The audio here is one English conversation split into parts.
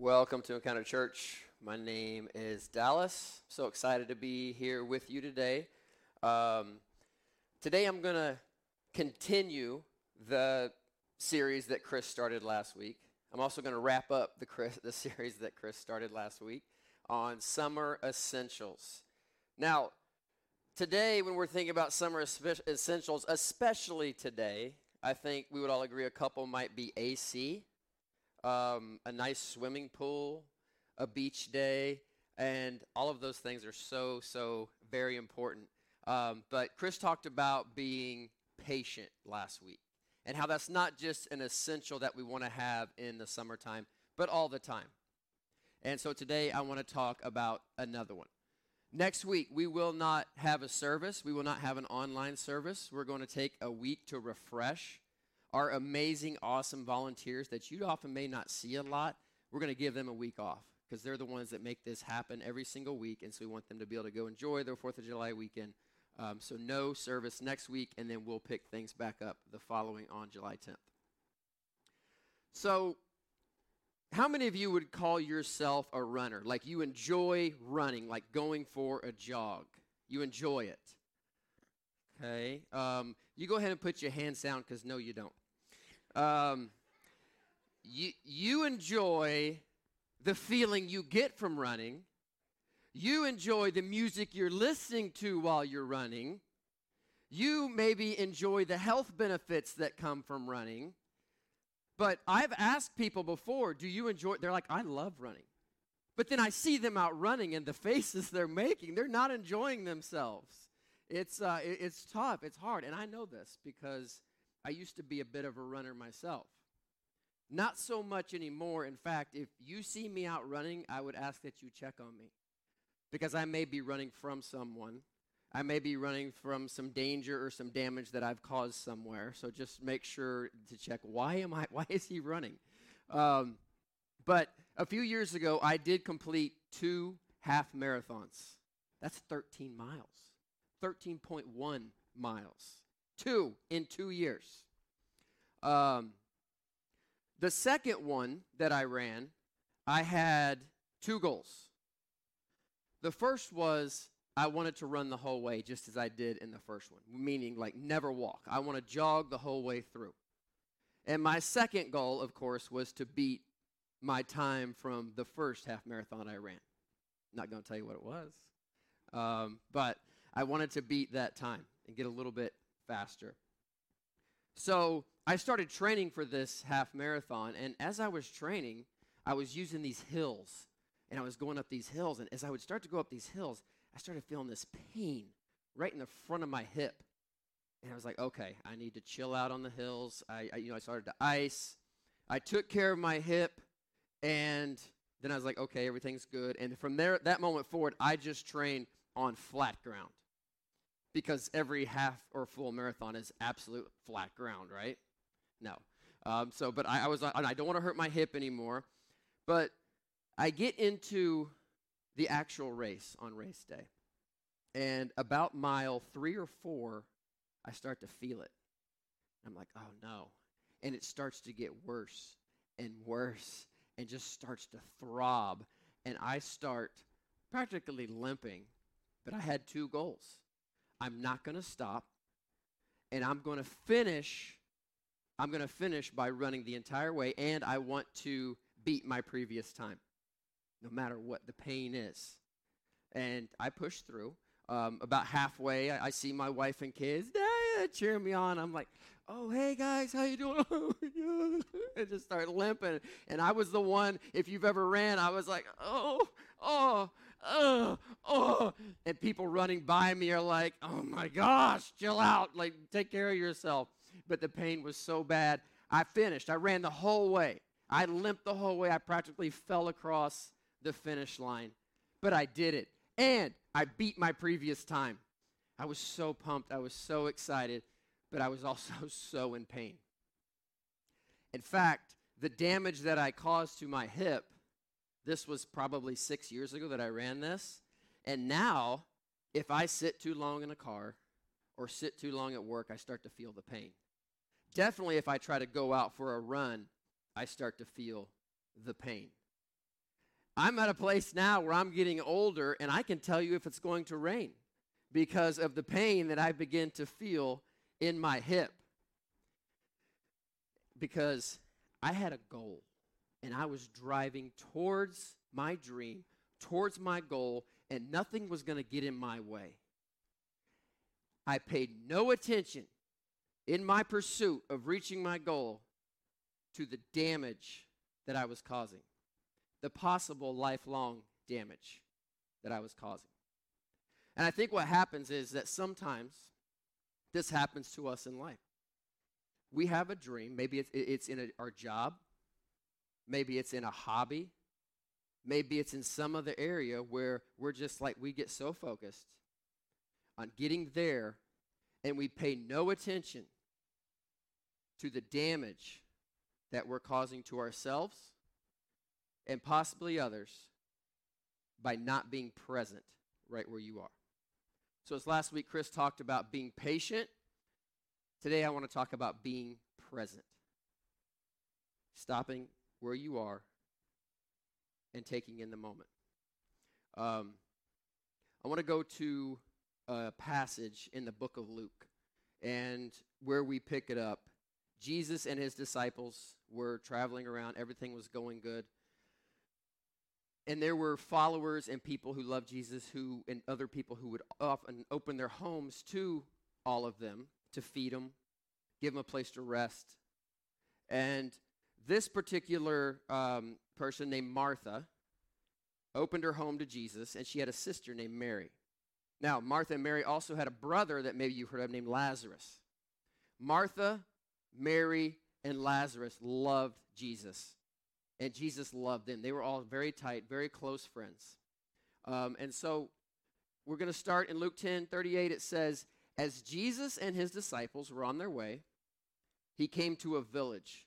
Welcome to Encounter Church. My name is Dallas. So excited to be here with you today. Um, today I'm going to continue the series that Chris started last week. I'm also going to wrap up the, Chris, the series that Chris started last week on summer essentials. Now, today, when we're thinking about summer essentials, especially today, I think we would all agree a couple might be AC um, a nice swimming pool, a beach day, and all of those things are so, so very important. Um, but Chris talked about being patient last week and how that's not just an essential that we want to have in the summertime, but all the time. And so today I want to talk about another one. Next week, we will not have a service. We will not have an online service. We're going to take a week to refresh our amazing, awesome volunteers that you often may not see a lot, we're going to give them a week off because they're the ones that make this happen every single week. And so we want them to be able to go enjoy their 4th of July weekend. Um, so no service next week, and then we'll pick things back up the following on July 10th. So, how many of you would call yourself a runner? Like you enjoy running, like going for a jog? You enjoy it. Okay. Um, you go ahead and put your hands down because no, you don't. Um, you, you enjoy the feeling you get from running. You enjoy the music you're listening to while you're running. You maybe enjoy the health benefits that come from running. But I've asked people before, do you enjoy? They're like, I love running. But then I see them out running and the faces they're making, they're not enjoying themselves. It's, uh, it, it's tough, it's hard. And I know this because I used to be a bit of a runner myself. Not so much anymore. In fact, if you see me out running, I would ask that you check on me because I may be running from someone. I may be running from some danger or some damage that I've caused somewhere. So just make sure to check why am I why is he running? Um, but a few years ago, I did complete two half marathons. That's 13 miles. 13.1 miles. Two in two years. Um, the second one that I ran, I had two goals. The first was I wanted to run the whole way just as I did in the first one, meaning like never walk. I want to jog the whole way through. And my second goal, of course, was to beat my time from the first half marathon I ran. Not going to tell you what it was, um, but I wanted to beat that time and get a little bit faster. So I started training for this half marathon, and as I was training, I was using these hills, and I was going up these hills, and as I would start to go up these hills, I started feeling this pain right in the front of my hip. And I was like, okay, I need to chill out on the hills. I, I you know, I started to ice. I took care of my hip, and then I was like, okay, everything's good. And from there, that moment forward, I just trained on flat ground because every half or full marathon is absolute flat ground, right? No. Um, so, but I, I was, and I don't want to hurt my hip anymore. But I get into the actual race on race day. And about mile three or four, I start to feel it. I'm like, oh no. And it starts to get worse and worse and just starts to throb. And I start practically limping. But I had two goals. I'm not going to stop. And I'm going to finish. I'm going to finish by running the entire way. And I want to beat my previous time, no matter what the pain is. And I push through. Um, about halfway, I, I, see my wife and kids cheering me on. I'm like, "Oh, hey guys, how you doing?" and just start limping. And I was the one. If you've ever ran, I was like, "Oh, oh." Oh, oh. And people running by me are like, oh my gosh, chill out. Like, take care of yourself. But the pain was so bad. I finished. I ran the whole way. I limped the whole way. I practically fell across the finish line. But I did it. And I beat my previous time. I was so pumped. I was so excited. But I was also so in pain. In fact, the damage that I caused to my hip this was probably six years ago that I ran this. And now, if I sit too long in a car or sit too long at work, I start to feel the pain. Definitely, if I try to go out for a run, I start to feel the pain. I'm at a place now where I'm getting older and I can tell you if it's going to rain because of the pain that I begin to feel in my hip. Because I had a goal and I was driving towards my dream, towards my goal, and nothing was going to get in my way. I paid no attention in my pursuit of reaching my goal to the damage that I was causing, the possible lifelong damage that I was causing. And I think what happens is that sometimes this happens to us in life. We have a dream. Maybe it's, it's in a, our job. Maybe it's in a hobby. Maybe it's in some other area where we're just like, we get so focused on getting there and we pay no attention to the damage that we're causing to ourselves and possibly others by not being present right where you are. So, as last week Chris talked about being patient, today I want to talk about being present. Stopping where you are and taking in the moment. Um, I want to go to a passage in the book of Luke and where we pick it up. Jesus and his disciples were traveling around, everything was going good. And there were followers and people who loved Jesus who and other people who would often open their homes to all of them to feed them, give them a place to rest. And this particular um, person named Martha opened her home to Jesus, and she had a sister named Mary. Now, Martha and Mary also had a brother that maybe you've heard of named Lazarus. Martha, Mary, and Lazarus loved Jesus, and Jesus loved them. They were all very tight, very close friends. Um, and so we're going to start in Luke 10 38. It says, As Jesus and his disciples were on their way, he came to a village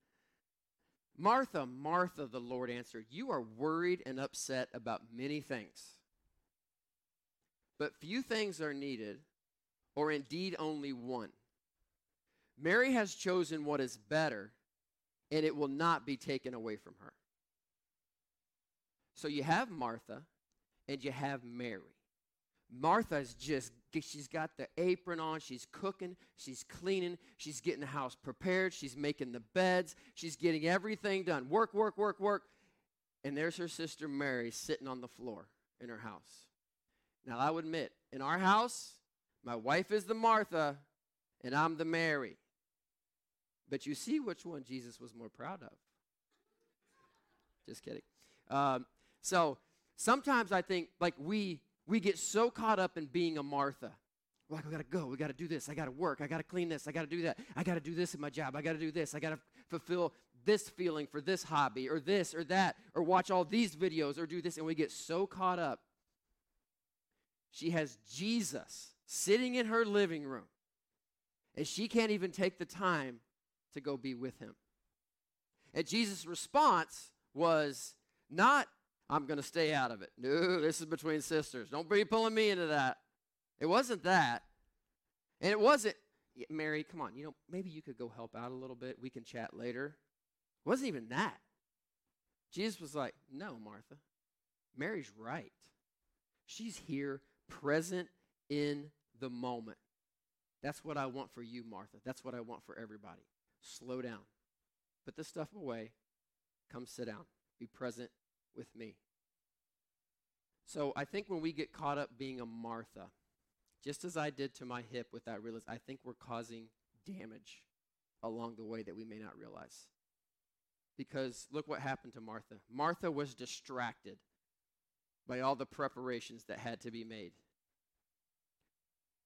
Martha, Martha, the Lord answered, You are worried and upset about many things. But few things are needed, or indeed only one. Mary has chosen what is better, and it will not be taken away from her. So you have Martha and you have Mary. Martha's just, she's got the apron on. She's cooking. She's cleaning. She's getting the house prepared. She's making the beds. She's getting everything done. Work, work, work, work. And there's her sister Mary sitting on the floor in her house. Now, I would admit, in our house, my wife is the Martha and I'm the Mary. But you see which one Jesus was more proud of. Just kidding. Um, so sometimes I think like we we get so caught up in being a Martha. We're like, we gotta go, we gotta do this, I gotta work, I gotta clean this, I gotta do that, I gotta do this in my job, I gotta do this, I gotta fulfill this feeling for this hobby, or this or that, or watch all these videos, or do this, and we get so caught up. She has Jesus sitting in her living room, and she can't even take the time to go be with him. And Jesus' response was not I'm going to stay out of it. No, this is between sisters. Don't be pulling me into that. It wasn't that. And it wasn't, Mary, come on, you know, maybe you could go help out a little bit. We can chat later. It wasn't even that. Jesus was like, no, Martha. Mary's right. She's here, present in the moment. That's what I want for you, Martha. That's what I want for everybody. Slow down. Put this stuff away. Come sit down. Be present with me. So I think when we get caught up being a Martha, just as I did to my hip with that realize, I think we're causing damage along the way that we may not realize. Because look what happened to Martha. Martha was distracted by all the preparations that had to be made.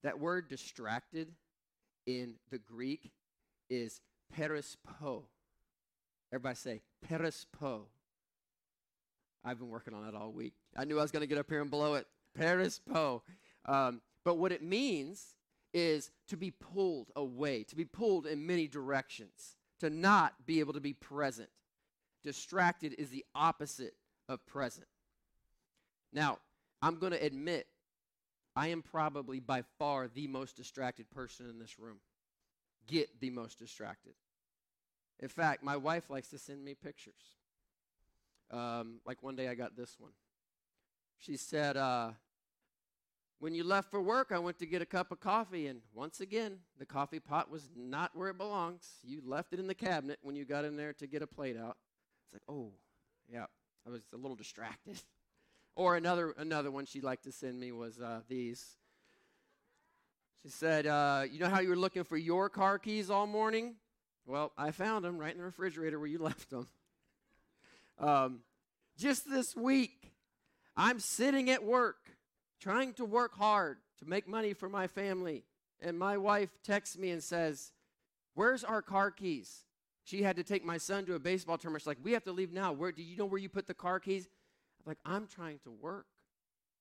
That word distracted in the Greek is perispo. Everybody say perispo. I've been working on that all week. I knew I was going to get up here and blow it. Paris Po. Um, but what it means is to be pulled away, to be pulled in many directions, to not be able to be present. Distracted is the opposite of present. Now, I'm going to admit, I am probably by far the most distracted person in this room. Get the most distracted. In fact, my wife likes to send me pictures. Um, like one day I got this one. She said, uh, When you left for work, I went to get a cup of coffee, and once again, the coffee pot was not where it belongs. You left it in the cabinet when you got in there to get a plate out. It's like, oh, yeah, I was a little distracted. or another, another one she'd like to send me was uh, these. She said, uh, You know how you were looking for your car keys all morning? Well, I found them right in the refrigerator where you left them. Um, just this week, I'm sitting at work, trying to work hard to make money for my family. And my wife texts me and says, Where's our car keys? She had to take my son to a baseball tournament. She's like, We have to leave now. Where do you know where you put the car keys? I'm like, I'm trying to work.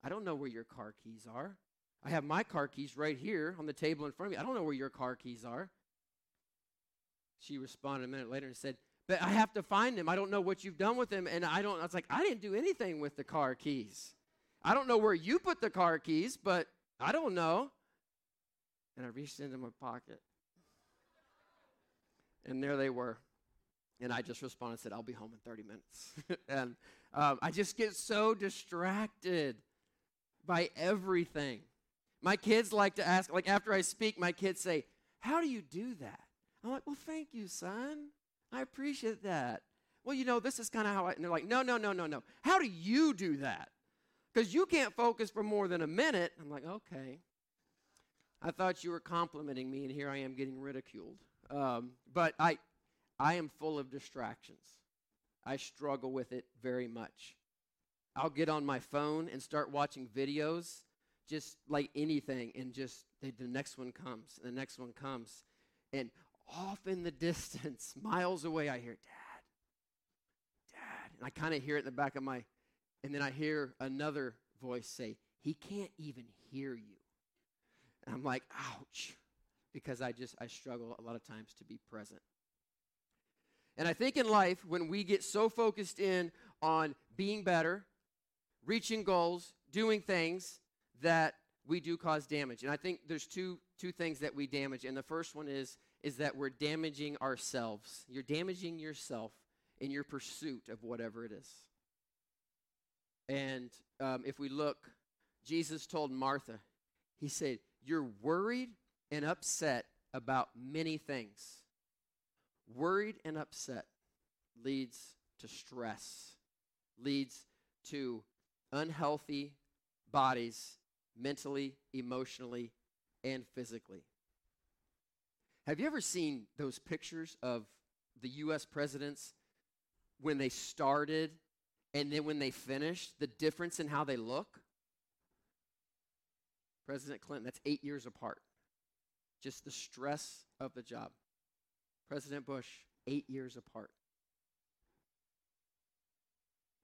I don't know where your car keys are. I have my car keys right here on the table in front of me. I don't know where your car keys are. She responded a minute later and said, but I have to find them. I don't know what you've done with them. And I don't, I was like, I didn't do anything with the car keys. I don't know where you put the car keys, but I don't know. And I reached into my pocket. And there they were. And I just responded said, I'll be home in 30 minutes. and um, I just get so distracted by everything. My kids like to ask, like after I speak, my kids say, How do you do that? I'm like, Well, thank you, son. I appreciate that. Well, you know, this is kind of how I, and they're like, no, no, no, no, no. How do you do that? Because you can't focus for more than a minute. I'm like, okay. I thought you were complimenting me, and here I am getting ridiculed. Um, but I, I am full of distractions. I struggle with it very much. I'll get on my phone and start watching videos, just like anything, and just the, the next one comes, the next one comes. And off in the distance, miles away, I hear, Dad, Dad. And I kind of hear it in the back of my, and then I hear another voice say, He can't even hear you. And I'm like, ouch, because I just, I struggle a lot of times to be present. And I think in life, when we get so focused in on being better, reaching goals, doing things, that we do cause damage. And I think there's two, two things that we damage. And the first one is is that we're damaging ourselves. You're damaging yourself in your pursuit of whatever it is. And um, if we look, Jesus told Martha, He said, You're worried and upset about many things. Worried and upset leads to stress, leads to unhealthy bodies, mentally, emotionally, and physically. Have you ever seen those pictures of the U.S. presidents when they started and then when they finished, the difference in how they look? President Clinton, that's eight years apart. Just the stress of the job. President Bush, eight years apart.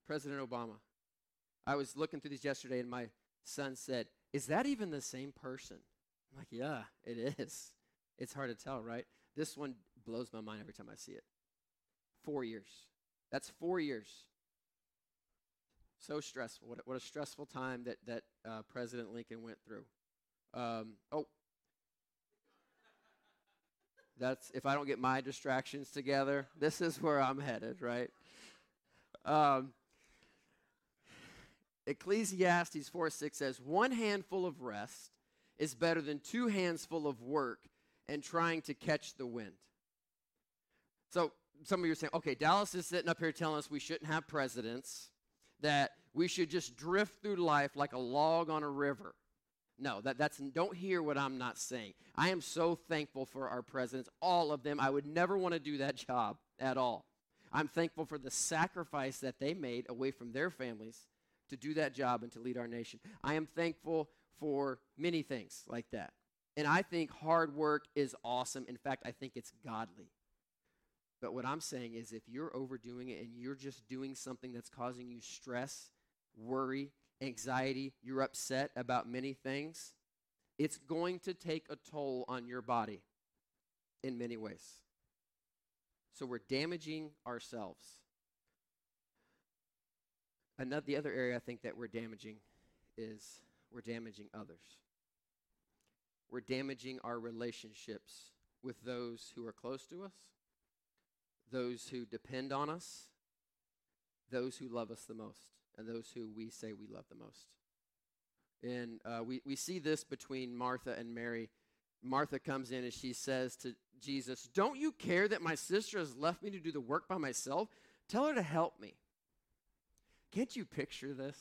President Obama. I was looking through these yesterday, and my son said, Is that even the same person? I'm like, Yeah, it is. It's hard to tell, right? This one blows my mind every time I see it. Four years. That's four years. So stressful. What a, what a stressful time that, that uh, President Lincoln went through. Um, oh, that's if I don't get my distractions together, this is where I'm headed, right? Um, Ecclesiastes 4 6 says, One handful of rest is better than two hands full of work and trying to catch the wind. So some of you are saying, okay, Dallas is sitting up here telling us we shouldn't have presidents, that we should just drift through life like a log on a river. No, that, that's don't hear what I'm not saying. I am so thankful for our presidents, all of them. I would never want to do that job at all. I'm thankful for the sacrifice that they made away from their families to do that job and to lead our nation. I am thankful for many things like that. And I think hard work is awesome. In fact, I think it's godly. But what I'm saying is if you're overdoing it and you're just doing something that's causing you stress, worry, anxiety, you're upset about many things, it's going to take a toll on your body in many ways. So we're damaging ourselves. Another the other area I think that we're damaging is we're damaging others. We're damaging our relationships with those who are close to us, those who depend on us, those who love us the most, and those who we say we love the most. And uh, we, we see this between Martha and Mary. Martha comes in and she says to Jesus, Don't you care that my sister has left me to do the work by myself? Tell her to help me. Can't you picture this?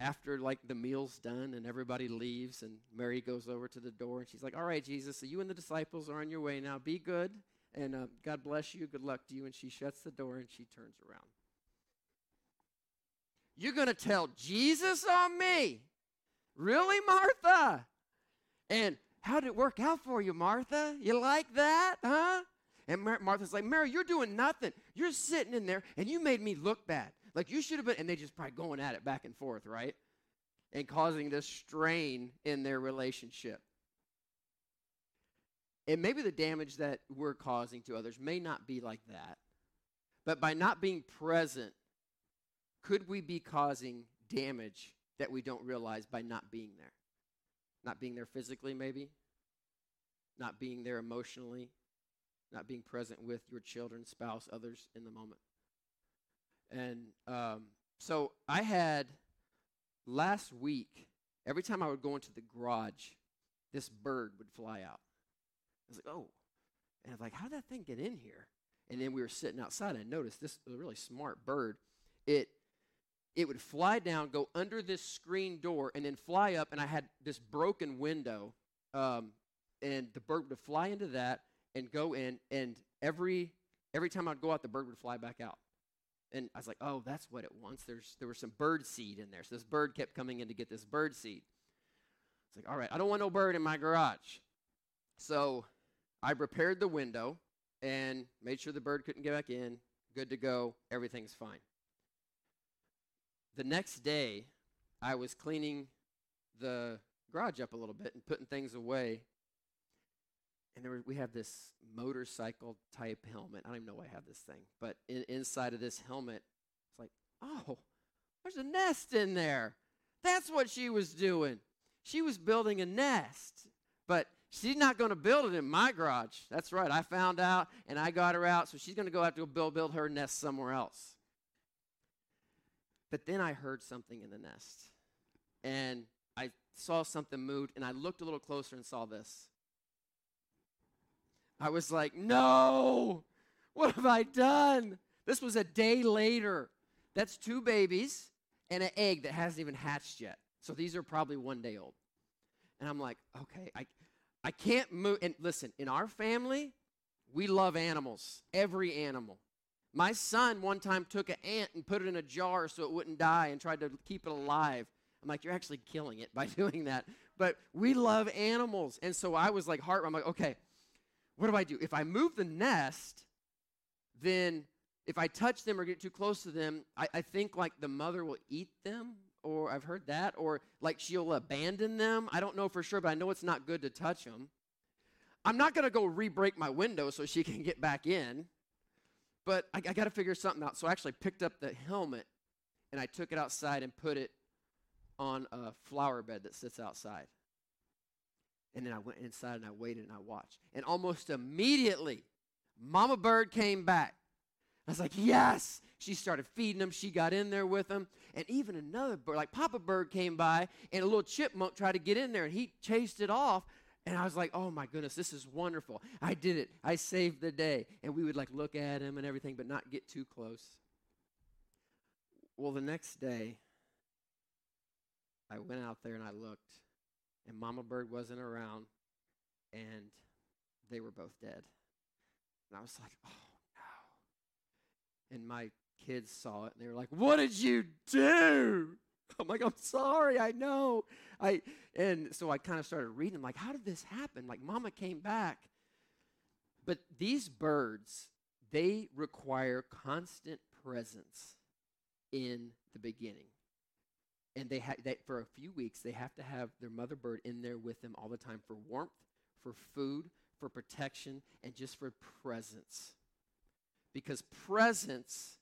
After like the meal's done and everybody leaves and Mary goes over to the door and she's like, "All right, Jesus, so you and the disciples are on your way now. Be good and uh, God bless you. Good luck to you." And she shuts the door and she turns around. You're going to tell Jesus on me? Really, Martha? And how did it work out for you, Martha? You like that, huh? And Mar- Martha's like, Mary, you're doing nothing. You're sitting in there and you made me look bad. Like you should have been, and they just probably going at it back and forth, right? And causing this strain in their relationship. And maybe the damage that we're causing to others may not be like that. But by not being present, could we be causing damage that we don't realize by not being there? Not being there physically, maybe? Not being there emotionally? Not being present with your children, spouse, others in the moment? And um, so I had last week, every time I would go into the garage, this bird would fly out. I was like, oh. And I was like, how did that thing get in here? And then we were sitting outside, and I noticed this a really smart bird. It it would fly down, go under this screen door, and then fly up. And I had this broken window, um, and the bird would fly into that and go in. And every every time I'd go out, the bird would fly back out. And I was like, oh, that's what it wants. There's, there was some bird seed in there. So this bird kept coming in to get this bird seed. It's like, all right, I don't want no bird in my garage. So I repaired the window and made sure the bird couldn't get back in. Good to go. Everything's fine. The next day, I was cleaning the garage up a little bit and putting things away and there were, we have this motorcycle type helmet. I don't even know why I have this thing, but in, inside of this helmet, it's like, oh, there's a nest in there. That's what she was doing. She was building a nest, but she's not going to build it in my garage. That's right. I found out and I got her out, so she's going to go have to build, build her nest somewhere else. But then I heard something in the nest, and I saw something moved, and I looked a little closer and saw this. I was like, no, what have I done? This was a day later. That's two babies and an egg that hasn't even hatched yet. So these are probably one day old. And I'm like, okay, I, I can't move. And listen, in our family, we love animals, every animal. My son one time took an ant and put it in a jar so it wouldn't die and tried to keep it alive. I'm like, you're actually killing it by doing that. But we love animals. And so I was like, heart, I'm like, okay, what do I do? If I move the nest, then if I touch them or get too close to them, I, I think like the mother will eat them, or I've heard that, or like she'll abandon them. I don't know for sure, but I know it's not good to touch them. I'm not going to go re break my window so she can get back in, but I, I got to figure something out. So I actually picked up the helmet and I took it outside and put it on a flower bed that sits outside. And then I went inside and I waited and I watched. And almost immediately, Mama Bird came back. I was like, yes. She started feeding them. She got in there with them. And even another bird, like Papa Bird, came by and a little chipmunk tried to get in there and he chased it off. And I was like, oh my goodness, this is wonderful. I did it. I saved the day. And we would like look at him and everything, but not get too close. Well, the next day, I went out there and I looked and Mama Bird wasn't around, and they were both dead. And I was like, oh no. And my kids saw it, and they were like, what did you do? I'm like, I'm sorry, I know. I and so I kind of started reading. Like, how did this happen? Like, Mama came back, but these birds they require constant presence in the beginning. And they, ha- they for a few weeks they have to have their mother bird in there with them all the time for warmth, for food, for protection, and just for presence. Because presence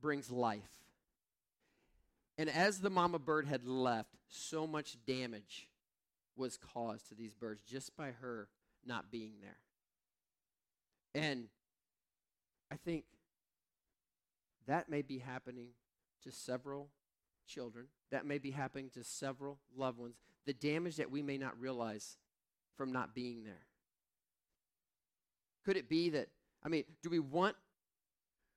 brings life. And as the mama bird had left, so much damage was caused to these birds just by her not being there. And I think that may be happening to several children. That may be happening to several loved ones. The damage that we may not realize from not being there. Could it be that, I mean, do we want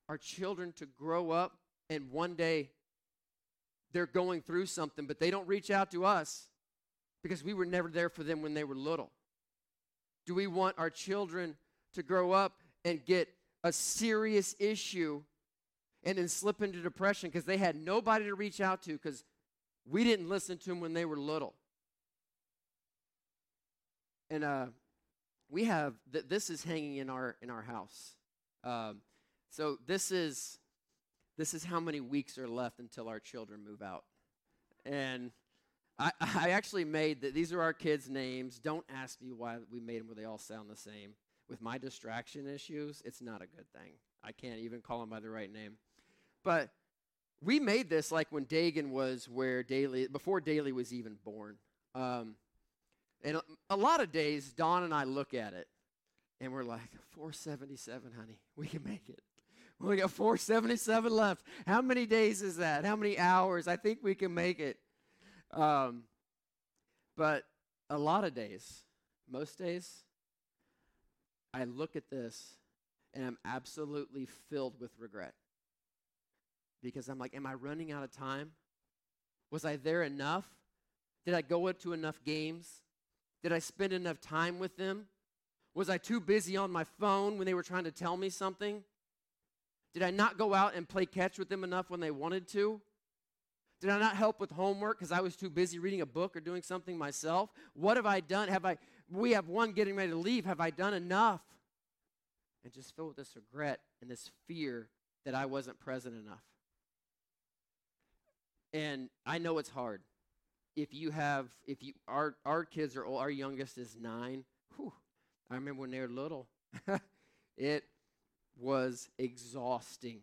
our children to grow up and one day they're going through something, but they don't reach out to us because we were never there for them when they were little? Do we want our children to grow up and get a serious issue and then slip into depression because they had nobody to reach out to because we didn't listen to them when they were little? And uh, we have th- this is hanging in our in our house. Um, so this is this is how many weeks are left until our children move out, and I, I actually made that. These are our kids' names. Don't ask me why we made them where they all sound the same. With my distraction issues, it's not a good thing. I can't even call them by the right name. But we made this like when Dagan was where Daly, before Daly was even born. Um, and a, a lot of days, Don and I look at it and we're like, 477, honey, we can make it. We got 477 left. How many days is that? How many hours? I think we can make it. Um, but a lot of days, most days, I look at this and I'm absolutely filled with regret. Because I'm like, am I running out of time? Was I there enough? Did I go to enough games? Did I spend enough time with them? Was I too busy on my phone when they were trying to tell me something? Did I not go out and play catch with them enough when they wanted to? Did I not help with homework because I was too busy reading a book or doing something myself? What have I done? Have I we have one getting ready to leave. Have I done enough? And just filled with this regret and this fear that I wasn't present enough. And I know it's hard. If you have, if you, our, our kids are, old, our youngest is nine. Whew, I remember when they were little. it was exhausting.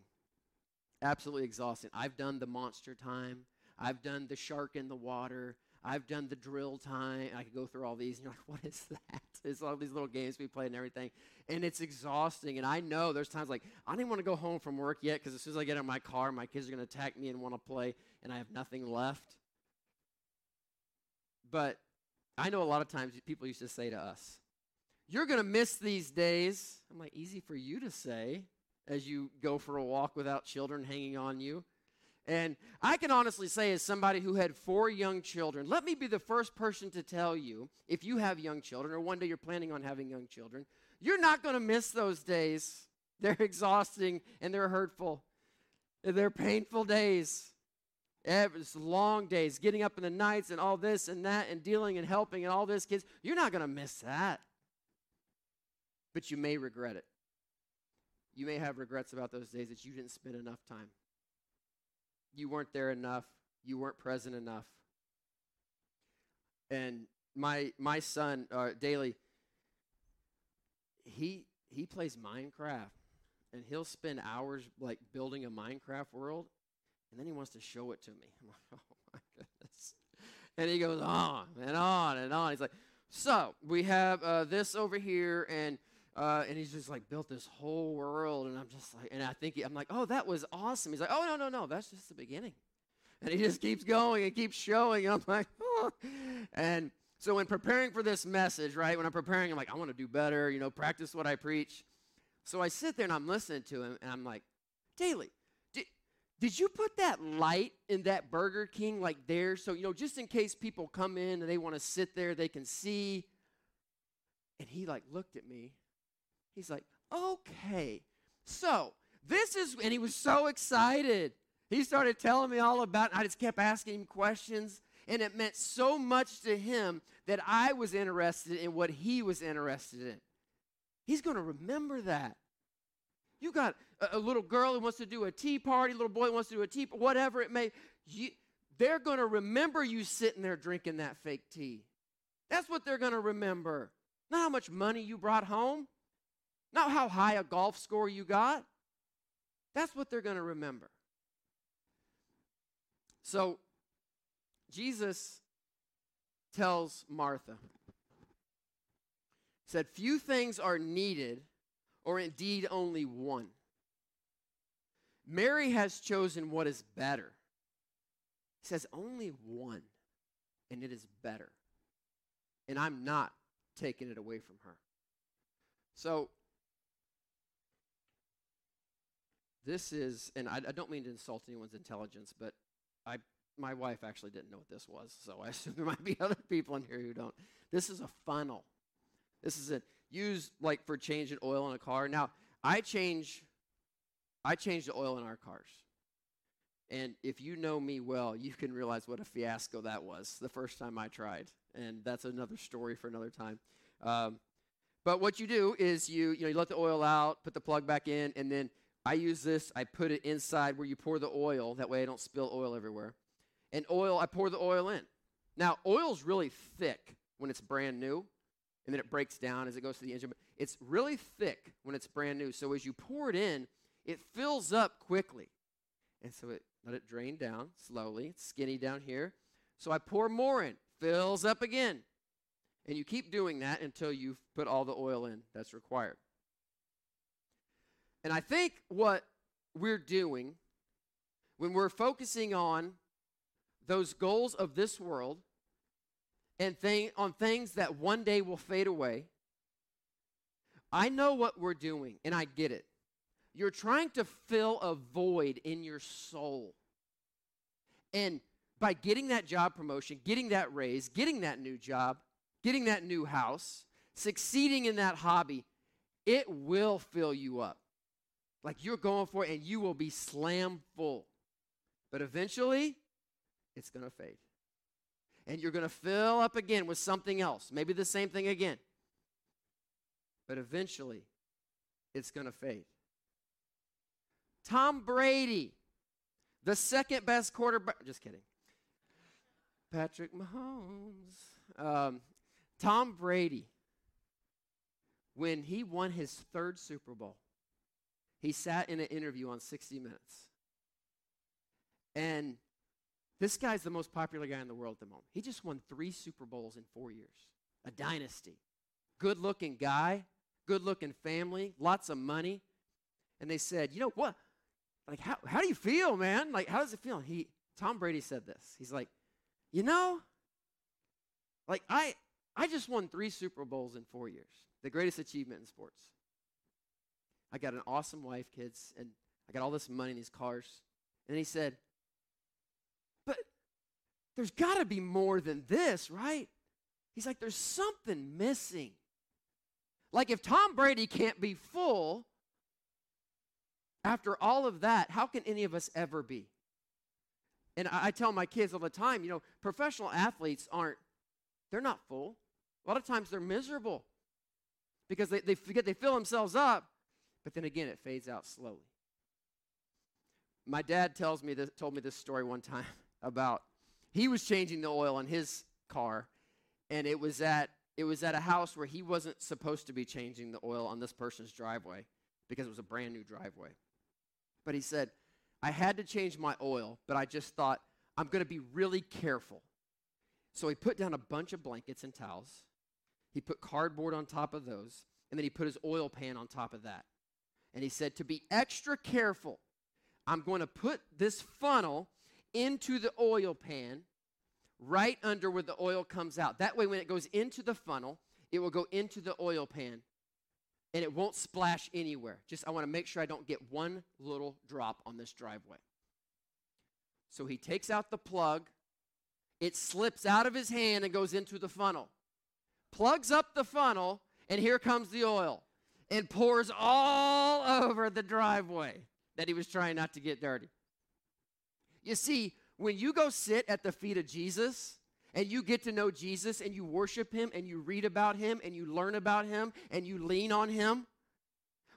Absolutely exhausting. I've done the monster time. I've done the shark in the water. I've done the drill time. I could go through all these, and you're like, what is that? It's all these little games we play and everything. And it's exhausting. And I know there's times like, I even want to go home from work yet because as soon as I get in my car, my kids are going to attack me and want to play, and I have nothing left. But I know a lot of times people used to say to us, You're going to miss these days. I'm like, easy for you to say as you go for a walk without children hanging on you. And I can honestly say, as somebody who had four young children, let me be the first person to tell you if you have young children or one day you're planning on having young children, you're not going to miss those days. They're exhausting and they're hurtful. They're painful days. It's long days, getting up in the nights and all this and that and dealing and helping and all this, kids. You're not going to miss that. But you may regret it. You may have regrets about those days that you didn't spend enough time you weren't there enough, you weren't present enough. And my my son uh, Daly, he he plays Minecraft, and he'll spend hours like building a Minecraft world, and then he wants to show it to me. I'm like, oh my goodness! And he goes on and on and on. He's like, so we have uh, this over here, and uh, and he's just like built this whole world, and I'm just like, and I think he, I'm like, oh, that was awesome. He's like, oh no, no, no, that's just the beginning, and he just keeps going and keeps showing, and I'm like, oh. and so in preparing for this message, right, when I'm preparing, I'm like, I want to do better, you know, practice what I preach. So I sit there and I'm listening to him, and I'm like, Daly, did, did you put that light in that Burger King like there, so you know, just in case people come in and they want to sit there, they can see. And he like looked at me He's like, okay. So this is, and he was so excited. He started telling me all about it. I just kept asking him questions. And it meant so much to him that I was interested in what he was interested in. He's going to remember that. You got a, a little girl who wants to do a tea party, little boy who wants to do a tea, party, whatever it may. You, they're going to remember you sitting there drinking that fake tea. That's what they're going to remember. Not how much money you brought home, not how high a golf score you got. That's what they're going to remember. So, Jesus tells Martha, said, Few things are needed, or indeed only one. Mary has chosen what is better. He says, Only one, and it is better. And I'm not taking it away from her. So, this is, and I, I don't mean to insult anyone's intelligence, but I my wife actually didn't know what this was, so I assume there might be other people in here who don't. This is a funnel. This is it used like for changing oil in a car. Now, I change I change the oil in our cars. And if you know me well, you can realize what a fiasco that was the first time I tried. And that's another story for another time. Um, but what you do is you you know you let the oil out, put the plug back in, and then I use this. I put it inside where you pour the oil. That way I don't spill oil everywhere. And oil, I pour the oil in. Now oil's really thick when it's brand new and then it breaks down as it goes to the engine. It's really thick when it's brand new. So as you pour it in, it fills up quickly. And so it let it drain down slowly. It's skinny down here. So I pour more in, fills up again. And you keep doing that until you've put all the oil in that's required. And I think what we're doing when we're focusing on those goals of this world and thing, on things that one day will fade away. I know what we're doing, and I get it. You're trying to fill a void in your soul. And by getting that job promotion, getting that raise, getting that new job, getting that new house, succeeding in that hobby, it will fill you up. Like you're going for it, and you will be slam full. But eventually, it's going to fade and you're going to fill up again with something else, maybe the same thing again. But eventually, it's going to fade. Tom Brady, the second best quarterback. Just kidding. Patrick Mahomes. Um, Tom Brady, when he won his third Super Bowl, he sat in an interview on 60 Minutes. And this guy's the most popular guy in the world at the moment. He just won three Super Bowls in four years. A dynasty. Good looking guy, good looking family, lots of money. And they said, you know what? Like, how, how do you feel, man? Like, how does it feel? He Tom Brady said this. He's like, you know, like I I just won three Super Bowls in four years. The greatest achievement in sports. I got an awesome wife, kids, and I got all this money in these cars. And he said, But there's got to be more than this, right? He's like, there's something missing. Like, if Tom Brady can't be full after all of that, how can any of us ever be? And I, I tell my kids all the time, you know, professional athletes aren't, they're not full. A lot of times they're miserable because they, they forget, they fill themselves up, but then again, it fades out slowly. My dad tells me this, told me this story one time about he was changing the oil on his car, and it was at it was at a house where he wasn't supposed to be changing the oil on this person's driveway because it was a brand new driveway. But he said, I had to change my oil, but I just thought I'm going to be really careful. So he put down a bunch of blankets and towels. He put cardboard on top of those, and then he put his oil pan on top of that. And he said, To be extra careful, I'm going to put this funnel into the oil pan right under where the oil comes out. That way, when it goes into the funnel, it will go into the oil pan and it won't splash anywhere. Just, I want to make sure I don't get one little drop on this driveway. So he takes out the plug, it slips out of his hand and goes into the funnel. Plugs up the funnel, and here comes the oil and pours all over the driveway that he was trying not to get dirty. You see, when you go sit at the feet of Jesus and you get to know Jesus and you worship him and you read about him and you learn about him and you lean on him,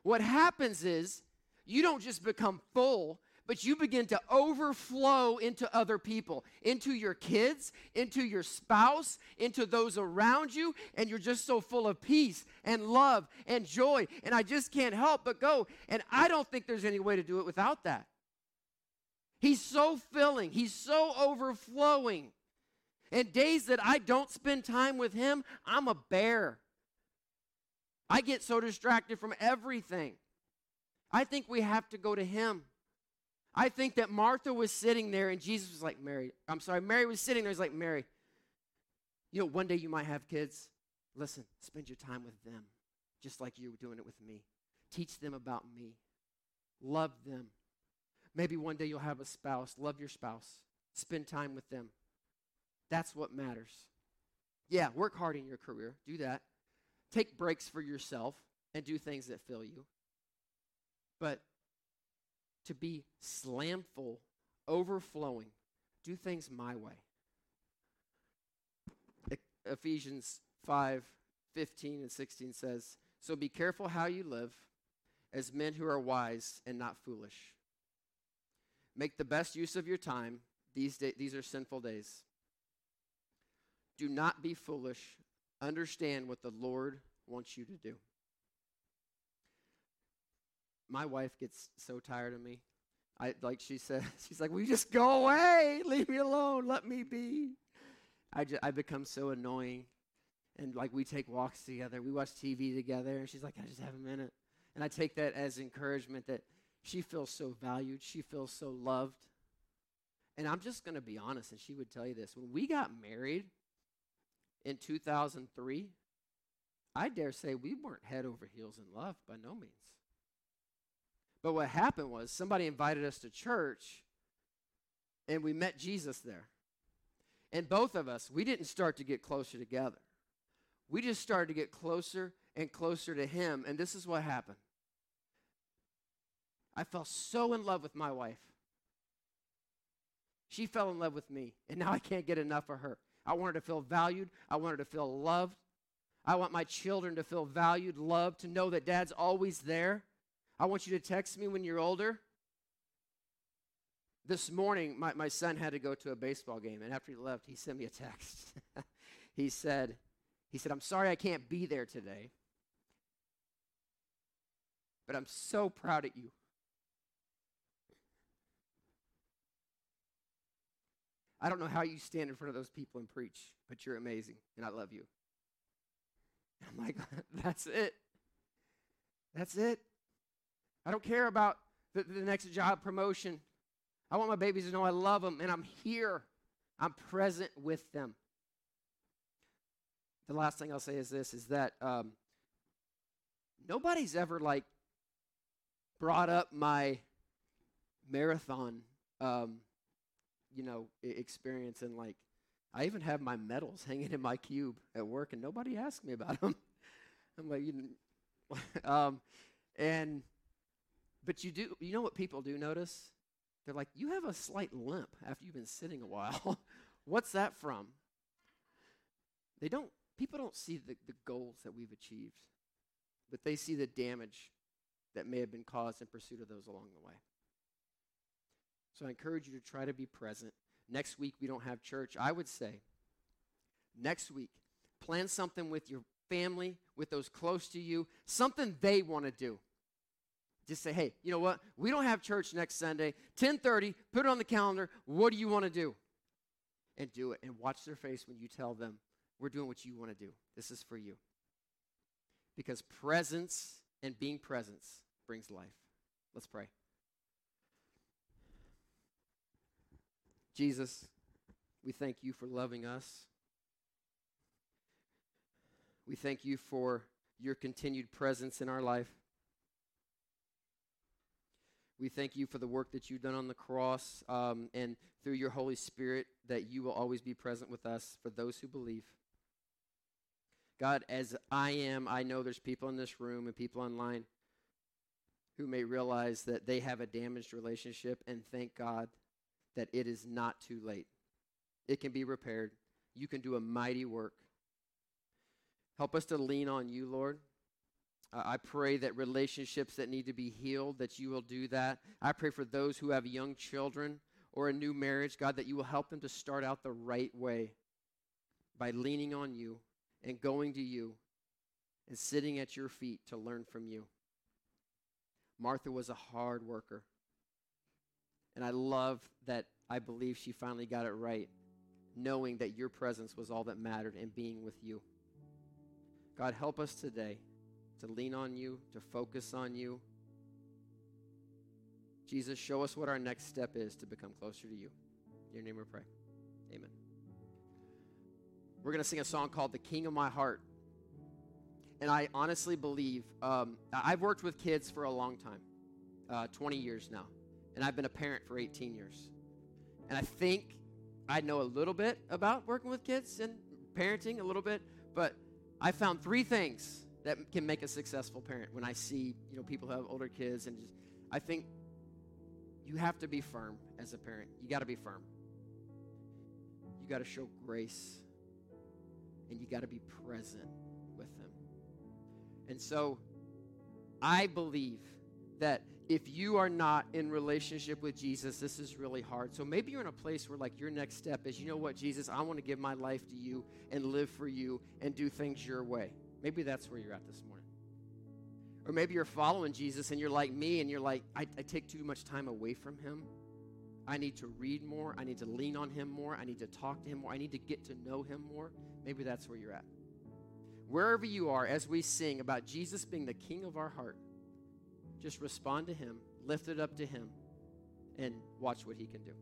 what happens is you don't just become full, but you begin to overflow into other people, into your kids, into your spouse, into those around you, and you're just so full of peace and love and joy. And I just can't help but go. And I don't think there's any way to do it without that. He's so filling, He's so overflowing. And days that I don't spend time with Him, I'm a bear. I get so distracted from everything. I think we have to go to Him. I think that Martha was sitting there and Jesus was like, Mary, I'm sorry, Mary was sitting there. He's like, Mary, you know, one day you might have kids. Listen, spend your time with them, just like you were doing it with me. Teach them about me. Love them. Maybe one day you'll have a spouse. Love your spouse. Spend time with them. That's what matters. Yeah, work hard in your career. Do that. Take breaks for yourself and do things that fill you. But to be slam full, overflowing. Do things my way. Ephesians 5 15 and 16 says, So be careful how you live as men who are wise and not foolish. Make the best use of your time. These, day, these are sinful days. Do not be foolish. Understand what the Lord wants you to do my wife gets so tired of me. I like she said, she's like, "Will you just go away? Leave me alone. Let me be." I just, I become so annoying, and like we take walks together, we watch TV together, and she's like, "I just have a minute," and I take that as encouragement that she feels so valued, she feels so loved. And I'm just to be honest, and she would tell you this: when we got married in 2003, I dare say we weren't head over heels in love by no means. But what happened was somebody invited us to church and we met Jesus there. And both of us, we didn't start to get closer together. We just started to get closer and closer to Him. And this is what happened I fell so in love with my wife. She fell in love with me, and now I can't get enough of her. I want her to feel valued, I want her to feel loved. I want my children to feel valued, loved, to know that dad's always there. I want you to text me when you're older. This morning, my, my son had to go to a baseball game, and after he left, he sent me a text. he said, he said, I'm sorry I can't be there today, but I'm so proud of you. I don't know how you stand in front of those people and preach, but you're amazing, and I love you. I'm like, that's it. That's it. I don't care about the, the next job promotion. I want my babies to know I love them and I'm here. I'm present with them. The last thing I'll say is this is that um, nobody's ever like brought up my marathon um, you know experience and like I even have my medals hanging in my cube at work and nobody asked me about them. I'm like, you um, and but you do, you know what people do notice? They're like, you have a slight limp after you've been sitting a while. What's that from? They don't, people don't see the, the goals that we've achieved, but they see the damage that may have been caused in pursuit of those along the way. So I encourage you to try to be present. Next week, we don't have church. I would say, next week, plan something with your family, with those close to you, something they want to do. Just say, hey, you know what? We don't have church next Sunday. 1030, put it on the calendar. What do you want to do? And do it. And watch their face when you tell them, we're doing what you want to do. This is for you. Because presence and being presence brings life. Let's pray. Jesus, we thank you for loving us. We thank you for your continued presence in our life. We thank you for the work that you've done on the cross um, and through your Holy Spirit that you will always be present with us for those who believe. God, as I am, I know there's people in this room and people online who may realize that they have a damaged relationship, and thank God that it is not too late. It can be repaired. You can do a mighty work. Help us to lean on you, Lord. Uh, I pray that relationships that need to be healed, that you will do that. I pray for those who have young children or a new marriage, God, that you will help them to start out the right way by leaning on you and going to you and sitting at your feet to learn from you. Martha was a hard worker. And I love that I believe she finally got it right, knowing that your presence was all that mattered and being with you. God, help us today to lean on you, to focus on you. Jesus, show us what our next step is to become closer to you. In your name we pray. Amen. We're going to sing a song called The King of My Heart. And I honestly believe, um, I've worked with kids for a long time, uh, 20 years now. And I've been a parent for 18 years. And I think I know a little bit about working with kids and parenting a little bit, but I found three things that can make a successful parent when I see, you know, people who have older kids and just I think you have to be firm as a parent. You got to be firm. You got to show grace and you got to be present with them. And so I believe that if you are not in relationship with Jesus, this is really hard. So maybe you're in a place where, like, your next step is, you know what, Jesus, I want to give my life to you and live for you and do things your way. Maybe that's where you're at this morning. Or maybe you're following Jesus and you're like me and you're like, I, I take too much time away from him. I need to read more. I need to lean on him more. I need to talk to him more. I need to get to know him more. Maybe that's where you're at. Wherever you are, as we sing about Jesus being the king of our heart, just respond to him, lift it up to him, and watch what he can do.